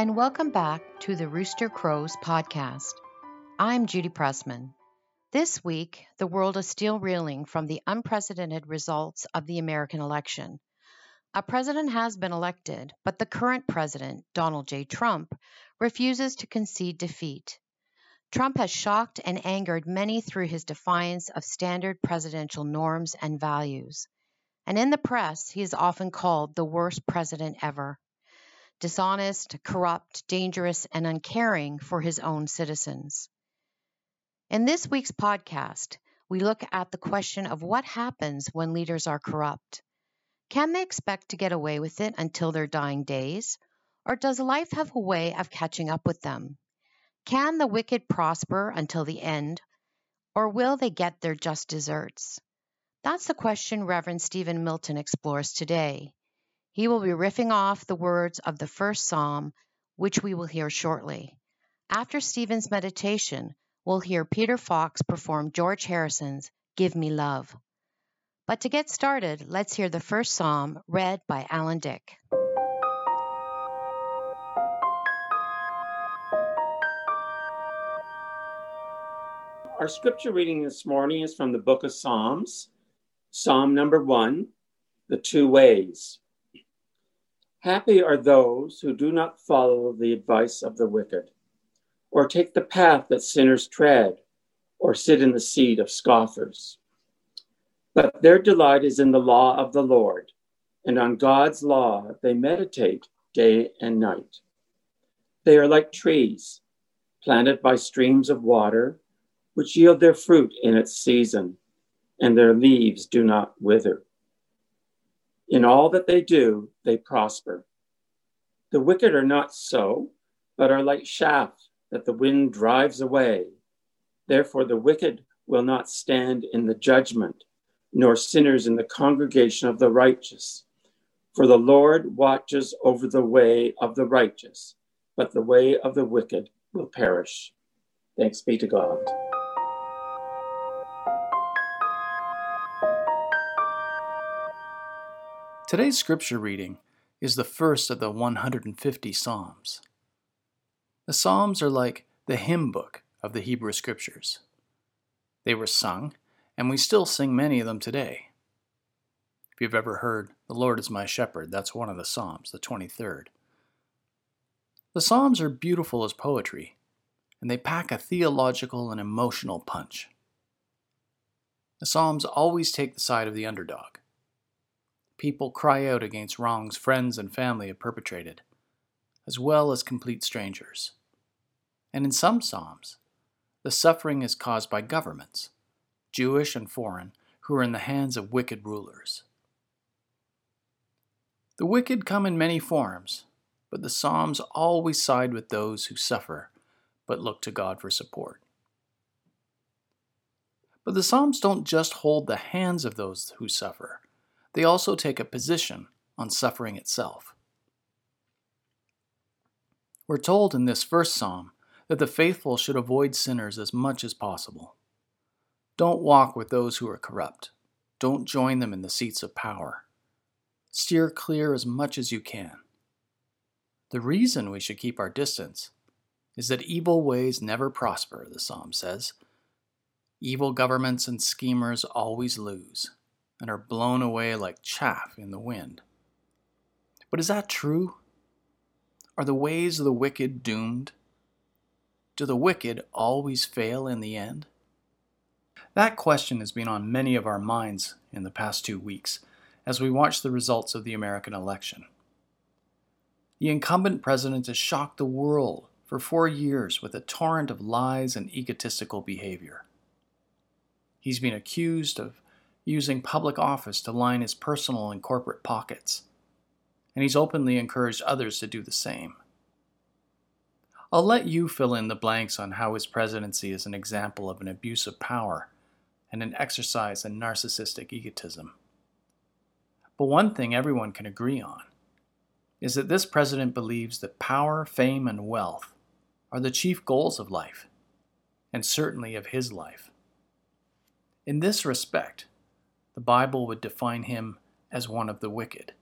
and welcome back to the Rooster Crows podcast. I'm Judy Pressman. This week, the world is still reeling from the unprecedented results of the American election. A president has been elected, but the current president, Donald J. Trump, refuses to concede defeat. Trump has shocked and angered many through his defiance of standard presidential norms and values. And in the press, he is often called the worst president ever dishonest, corrupt, dangerous, and uncaring for his own citizens. In this week's podcast, we look at the question of what happens when leaders are corrupt. Can they expect to get away with it until their dying days? Or does life have a way of catching up with them? Can the wicked prosper until the end? Or will they get their just deserts? That's the question Reverend Stephen Milton explores today. He will be riffing off the words of the first psalm, which we will hear shortly. After Stephen's meditation, we'll hear Peter Fox perform George Harrison's Give Me Love. But to get started, let's hear the first psalm read by Alan Dick. Our scripture reading this morning is from the book of Psalms, Psalm number one, the two ways. Happy are those who do not follow the advice of the wicked, or take the path that sinners tread, or sit in the seat of scoffers. But their delight is in the law of the Lord, and on God's law they meditate day and night. They are like trees planted by streams of water, which yield their fruit in its season, and their leaves do not wither. In all that they do, they prosper. The wicked are not so, but are like chaff that the wind drives away. Therefore, the wicked will not stand in the judgment, nor sinners in the congregation of the righteous. For the Lord watches over the way of the righteous, but the way of the wicked will perish. Thanks be to God. Today's scripture reading is the first of the 150 Psalms. The Psalms are like the hymn book of the Hebrew Scriptures. They were sung, and we still sing many of them today. If you've ever heard, The Lord is my shepherd, that's one of the Psalms, the 23rd. The Psalms are beautiful as poetry, and they pack a theological and emotional punch. The Psalms always take the side of the underdog people cry out against wrongs friends and family have perpetrated, as well as complete strangers. And in some Psalms, the suffering is caused by governments, Jewish and foreign, who are in the hands of wicked rulers. The wicked come in many forms, but the Psalms always side with those who suffer but look to God for support. But the Psalms don't just hold the hands of those who suffer, they also take a position on suffering itself. We're told in this first psalm that the faithful should avoid sinners as much as possible. Don't walk with those who are corrupt. Don't join them in the seats of power. Steer clear as much as you can. The reason we should keep our distance is that evil ways never prosper, the psalm says. Evil governments and schemers always lose and are blown away like chaff in the wind. But is that true? Are the ways of the wicked doomed? Do the wicked always fail in the end? That question has been on many of our minds in the past two weeks as we watch the results of the American election. The incumbent president has shocked the world for four years with a torrent of lies and egotistical behavior. He's been accused of using public office to line his personal and corporate pockets, and he's openly encouraged others to do the same. I'll let you fill in the blanks on how his presidency is an example of an abuse of power and an exercise in narcissistic egotism. But one thing everyone can agree on is that this president believes that power, fame, and wealth are the chief goals of life, and certainly of his life. In this respect, the Bible would define him as one of the wicked.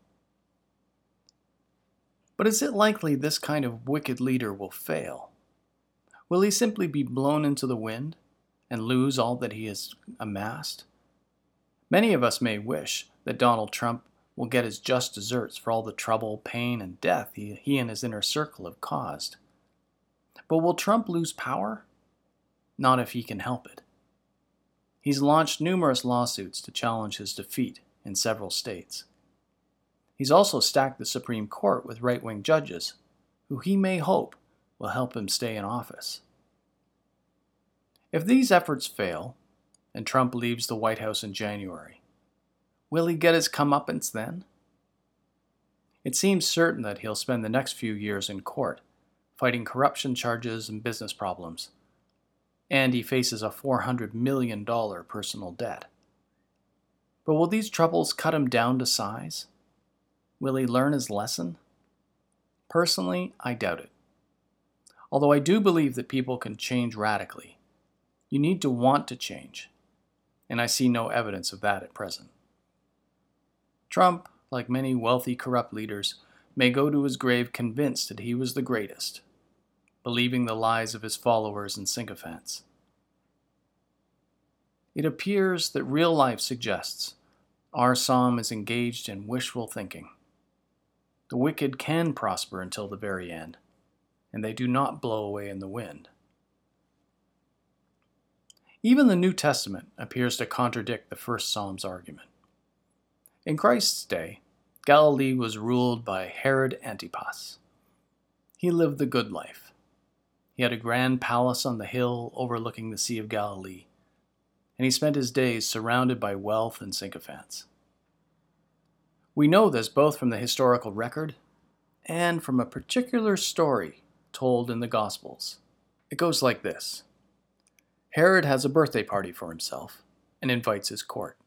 But is it likely this kind of wicked leader will fail? Will he simply be blown into the wind and lose all that he has amassed? Many of us may wish that Donald Trump will get his just deserts for all the trouble, pain, and death he, he and his inner circle have caused. But will Trump lose power? Not if he can help it. He's launched numerous lawsuits to challenge his defeat in several states. He's also stacked the Supreme Court with right wing judges, who he may hope will help him stay in office. If these efforts fail, and Trump leaves the White House in January, will he get his comeuppance then? It seems certain that he'll spend the next few years in court, fighting corruption charges and business problems, and he faces a $400 million personal debt. But will these troubles cut him down to size? Will he learn his lesson? Personally, I doubt it. Although I do believe that people can change radically, you need to want to change, and I see no evidence of that at present. Trump, like many wealthy, corrupt leaders, may go to his grave convinced that he was the greatest, believing the lies of his followers and sycophants. It appears that real life suggests our psalm is engaged in wishful thinking. The wicked can prosper until the very end, and they do not blow away in the wind. Even the New Testament appears to contradict the first Psalm's argument. In Christ's day, Galilee was ruled by Herod Antipas. He lived the good life. He had a grand palace on the hill overlooking the Sea of Galilee, and he spent his days surrounded by wealth and sycophants. We know this both from the historical record and from a particular story told in the Gospels. It goes like this Herod has a birthday party for himself and invites his court.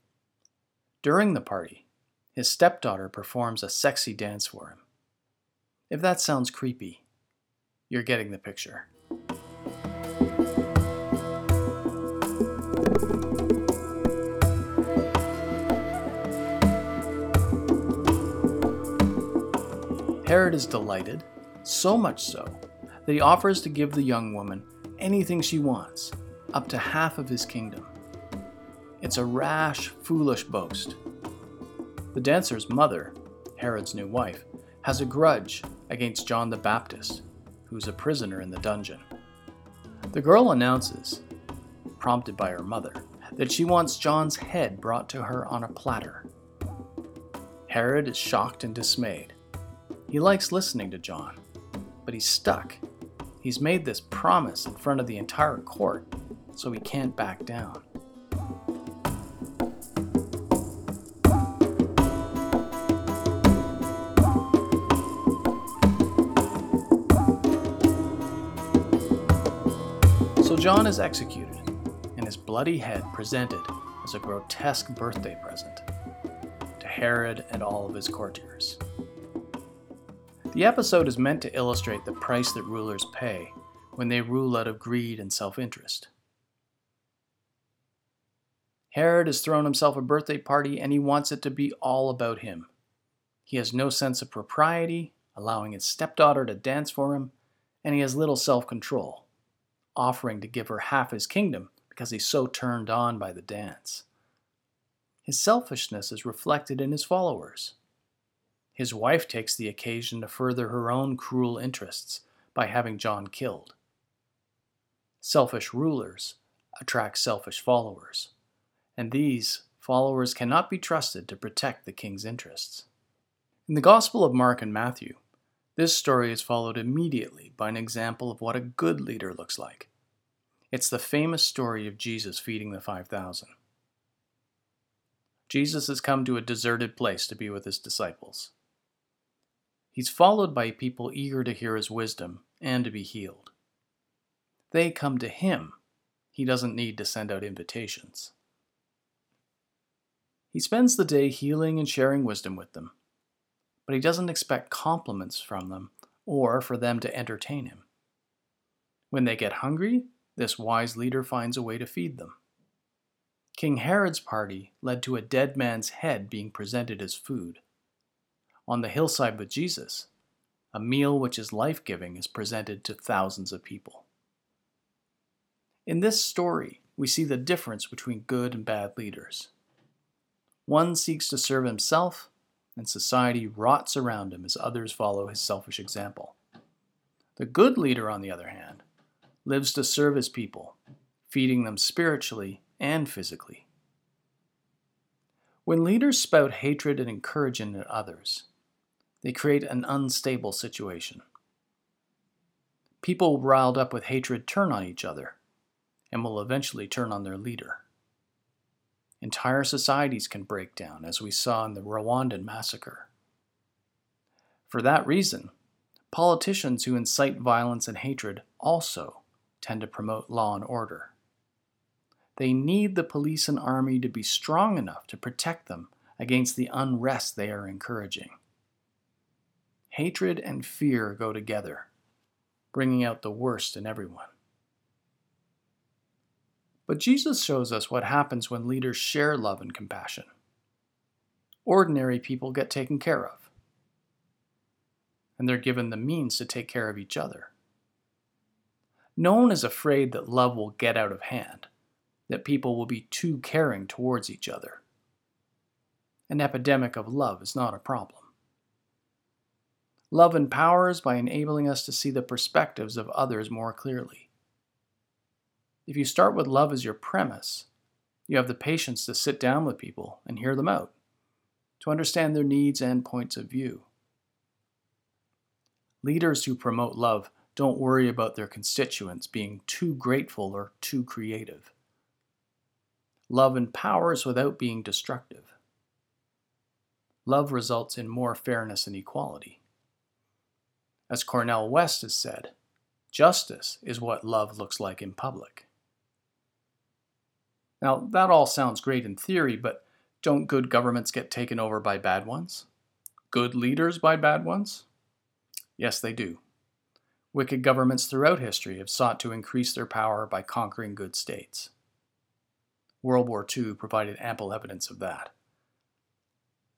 During the party, his stepdaughter performs a sexy dance for him. If that sounds creepy, you're getting the picture. Herod is delighted, so much so that he offers to give the young woman anything she wants, up to half of his kingdom. It's a rash, foolish boast. The dancer's mother, Herod's new wife, has a grudge against John the Baptist, who's a prisoner in the dungeon. The girl announces, prompted by her mother, that she wants John's head brought to her on a platter. Herod is shocked and dismayed. He likes listening to John, but he's stuck. He's made this promise in front of the entire court, so he can't back down. So John is executed, and his bloody head presented as a grotesque birthday present to Herod and all of his courtiers. The episode is meant to illustrate the price that rulers pay when they rule out of greed and self interest. Herod has thrown himself a birthday party and he wants it to be all about him. He has no sense of propriety, allowing his stepdaughter to dance for him, and he has little self control, offering to give her half his kingdom because he's so turned on by the dance. His selfishness is reflected in his followers. His wife takes the occasion to further her own cruel interests by having John killed. Selfish rulers attract selfish followers, and these followers cannot be trusted to protect the king's interests. In the Gospel of Mark and Matthew, this story is followed immediately by an example of what a good leader looks like. It's the famous story of Jesus feeding the 5,000. Jesus has come to a deserted place to be with his disciples. He's followed by people eager to hear his wisdom and to be healed. They come to him. He doesn't need to send out invitations. He spends the day healing and sharing wisdom with them, but he doesn't expect compliments from them or for them to entertain him. When they get hungry, this wise leader finds a way to feed them. King Herod's party led to a dead man's head being presented as food on the hillside with Jesus, a meal which is life giving is presented to thousands of people. In this story, we see the difference between good and bad leaders. One seeks to serve himself, and society rots around him as others follow his selfish example. The good leader, on the other hand, lives to serve his people, feeding them spiritually and physically. When leaders spout hatred and encouragement at others, they create an unstable situation. People riled up with hatred turn on each other and will eventually turn on their leader. Entire societies can break down, as we saw in the Rwandan massacre. For that reason, politicians who incite violence and hatred also tend to promote law and order. They need the police and army to be strong enough to protect them against the unrest they are encouraging. Hatred and fear go together, bringing out the worst in everyone. But Jesus shows us what happens when leaders share love and compassion. Ordinary people get taken care of, and they're given the means to take care of each other. No one is afraid that love will get out of hand, that people will be too caring towards each other. An epidemic of love is not a problem. Love empowers by enabling us to see the perspectives of others more clearly. If you start with love as your premise, you have the patience to sit down with people and hear them out, to understand their needs and points of view. Leaders who promote love don't worry about their constituents being too grateful or too creative. Love empowers without being destructive. Love results in more fairness and equality. As Cornel West has said, justice is what love looks like in public. Now, that all sounds great in theory, but don't good governments get taken over by bad ones? Good leaders by bad ones? Yes, they do. Wicked governments throughout history have sought to increase their power by conquering good states. World War II provided ample evidence of that.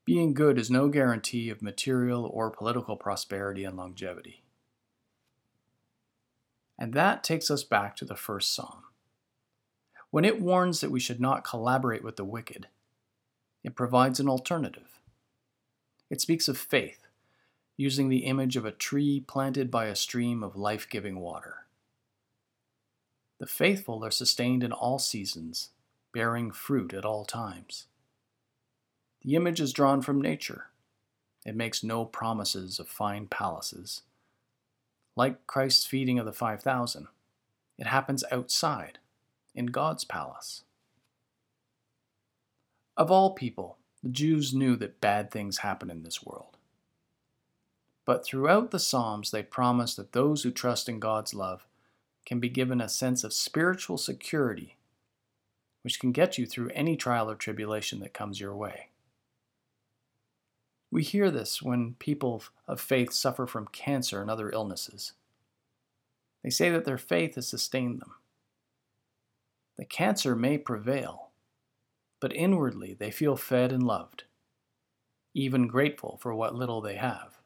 Being good is no guarantee of material or political prosperity and longevity. And that takes us back to the first psalm. When it warns that we should not collaborate with the wicked, it provides an alternative. It speaks of faith, using the image of a tree planted by a stream of life giving water. The faithful are sustained in all seasons, bearing fruit at all times. The image is drawn from nature. It makes no promises of fine palaces. Like Christ's feeding of the 5,000, it happens outside, in God's palace. Of all people, the Jews knew that bad things happen in this world. But throughout the Psalms, they promise that those who trust in God's love can be given a sense of spiritual security, which can get you through any trial or tribulation that comes your way. We hear this when people of faith suffer from cancer and other illnesses. They say that their faith has sustained them. The cancer may prevail, but inwardly they feel fed and loved, even grateful for what little they have.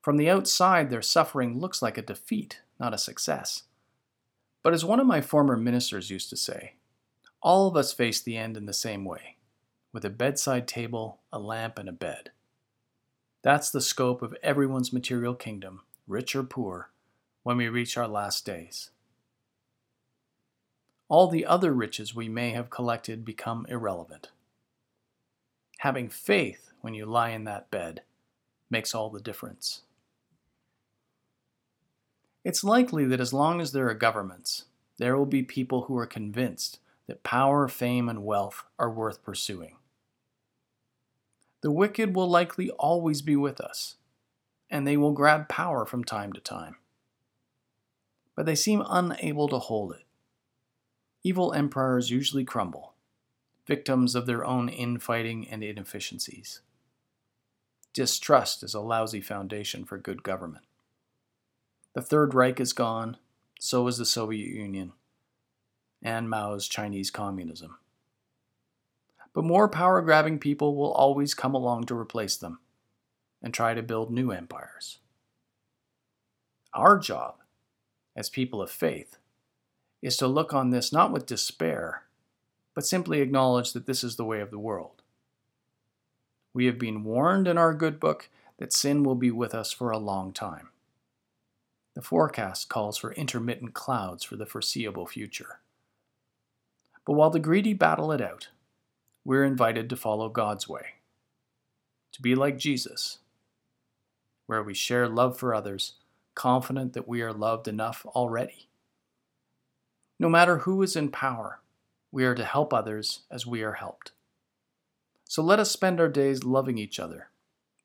From the outside, their suffering looks like a defeat, not a success. But as one of my former ministers used to say, all of us face the end in the same way with a bedside table, a lamp, and a bed. That's the scope of everyone's material kingdom, rich or poor, when we reach our last days. All the other riches we may have collected become irrelevant. Having faith when you lie in that bed makes all the difference. It's likely that as long as there are governments, there will be people who are convinced that power, fame, and wealth are worth pursuing. The wicked will likely always be with us, and they will grab power from time to time. But they seem unable to hold it. Evil empires usually crumble, victims of their own infighting and inefficiencies. Distrust is a lousy foundation for good government. The Third Reich is gone, so is the Soviet Union, and Mao's Chinese communism but more power grabbing people will always come along to replace them. and try to build new empires. Our job, as people of faith, is to look on this not with despair, but simply acknowledge that this is the way of the world. We have been warned in our good book that sin will be with us for a long time. The forecast calls for intermittent clouds for the foreseeable future. But while the greedy battle it out, we're invited to follow God's way, to be like Jesus, where we share love for others, confident that we are loved enough already. No matter who is in power, we are to help others as we are helped. So let us spend our days loving each other,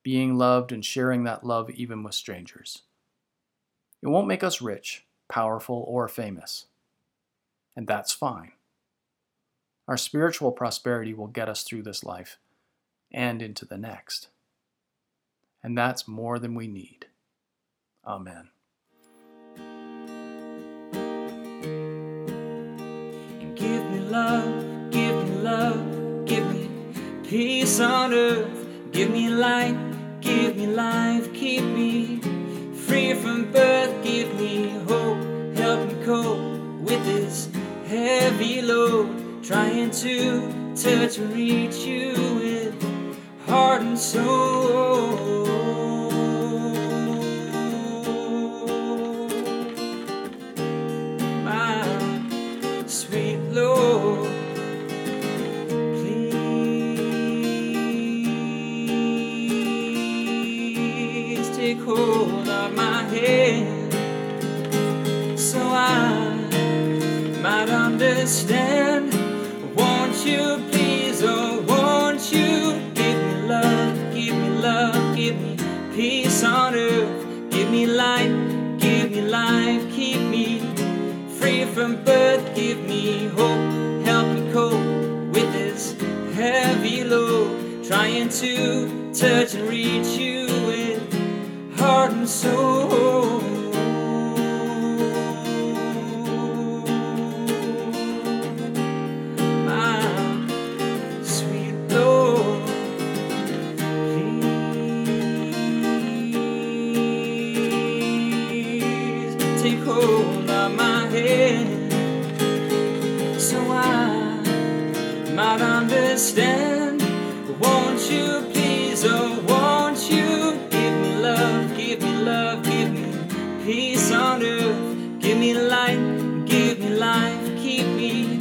being loved and sharing that love even with strangers. It won't make us rich, powerful, or famous. And that's fine. Our spiritual prosperity will get us through this life and into the next. And that's more than we need. Amen. Give me love, give me love, give me peace on earth, give me light, give me life, keep me free from birth, give me hope, help me cope with this heavy load, trying to touch and reach you with heart and soul. My sweet Lord, please take hold of my hand so I might understand. From birth, give me hope, help me cope with this heavy load, trying to touch and reach you with heart and soul. Peace on earth, give me light, give me life, keep me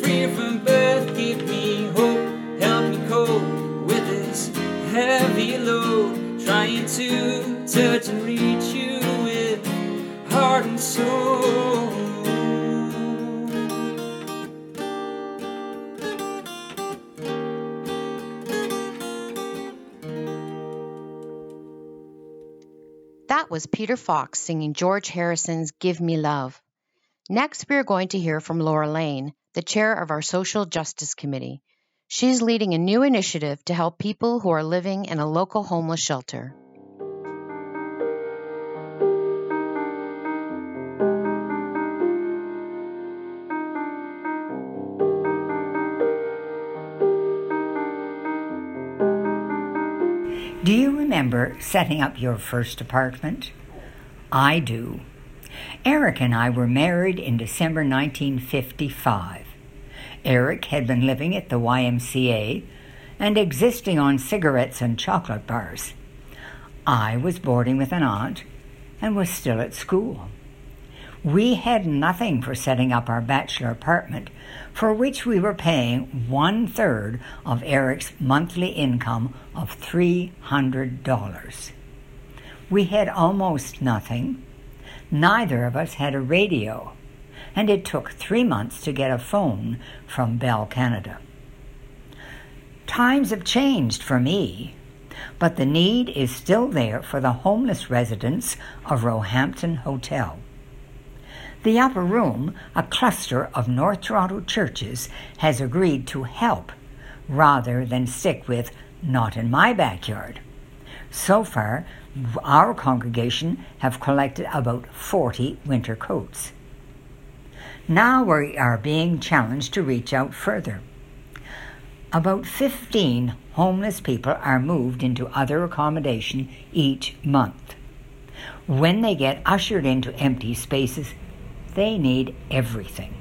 free from birth, give me hope, help me cope with this heavy load, trying to touch and reach you with heart and soul. Was Peter Fox singing George Harrison's Give Me Love. Next, we are going to hear from Laura Lane, the chair of our Social Justice Committee. She's leading a new initiative to help people who are living in a local homeless shelter. Setting up your first apartment? I do. Eric and I were married in December 1955. Eric had been living at the YMCA and existing on cigarettes and chocolate bars. I was boarding with an aunt and was still at school. We had nothing for setting up our bachelor apartment, for which we were paying one third of Eric's monthly income of $300. We had almost nothing. Neither of us had a radio, and it took three months to get a phone from Bell Canada. Times have changed for me, but the need is still there for the homeless residents of Roehampton Hotel. The upper room, a cluster of North Toronto churches, has agreed to help rather than stick with not in my backyard. So far, our congregation have collected about 40 winter coats. Now we are being challenged to reach out further. About 15 homeless people are moved into other accommodation each month. When they get ushered into empty spaces, they need everything.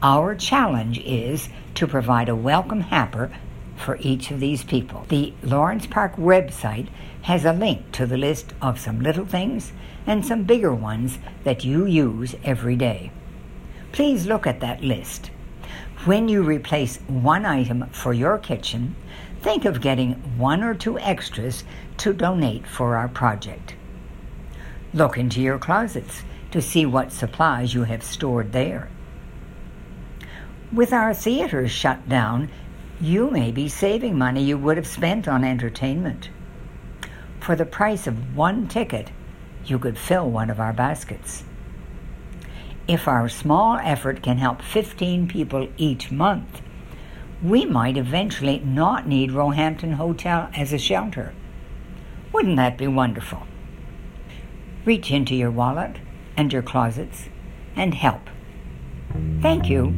Our challenge is to provide a welcome hamper for each of these people. The Lawrence Park website has a link to the list of some little things and some bigger ones that you use every day. Please look at that list. When you replace one item for your kitchen, think of getting one or two extras to donate for our project. Look into your closets to see what supplies you have stored there. With our theaters shut down, you may be saving money you would have spent on entertainment. For the price of one ticket, you could fill one of our baskets. If our small effort can help 15 people each month, we might eventually not need Roehampton Hotel as a shelter. Wouldn't that be wonderful? Reach into your wallet and your closets and help. Thank you.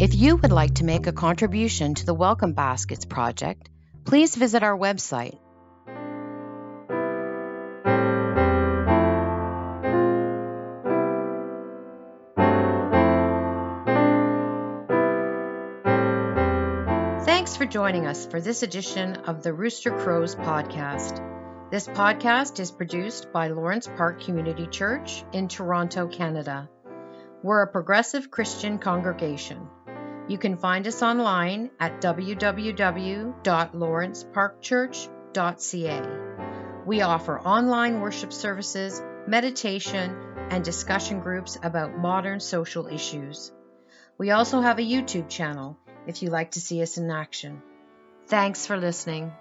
If you would like to make a contribution to the Welcome Baskets project, please visit our website. Thanks for joining us for this edition of the Rooster Crows podcast. This podcast is produced by Lawrence Park Community Church in Toronto, Canada. We're a progressive Christian congregation. You can find us online at www.lawrenceparkchurch.ca. We offer online worship services, meditation, and discussion groups about modern social issues. We also have a YouTube channel if you like to see us in action. Thanks for listening.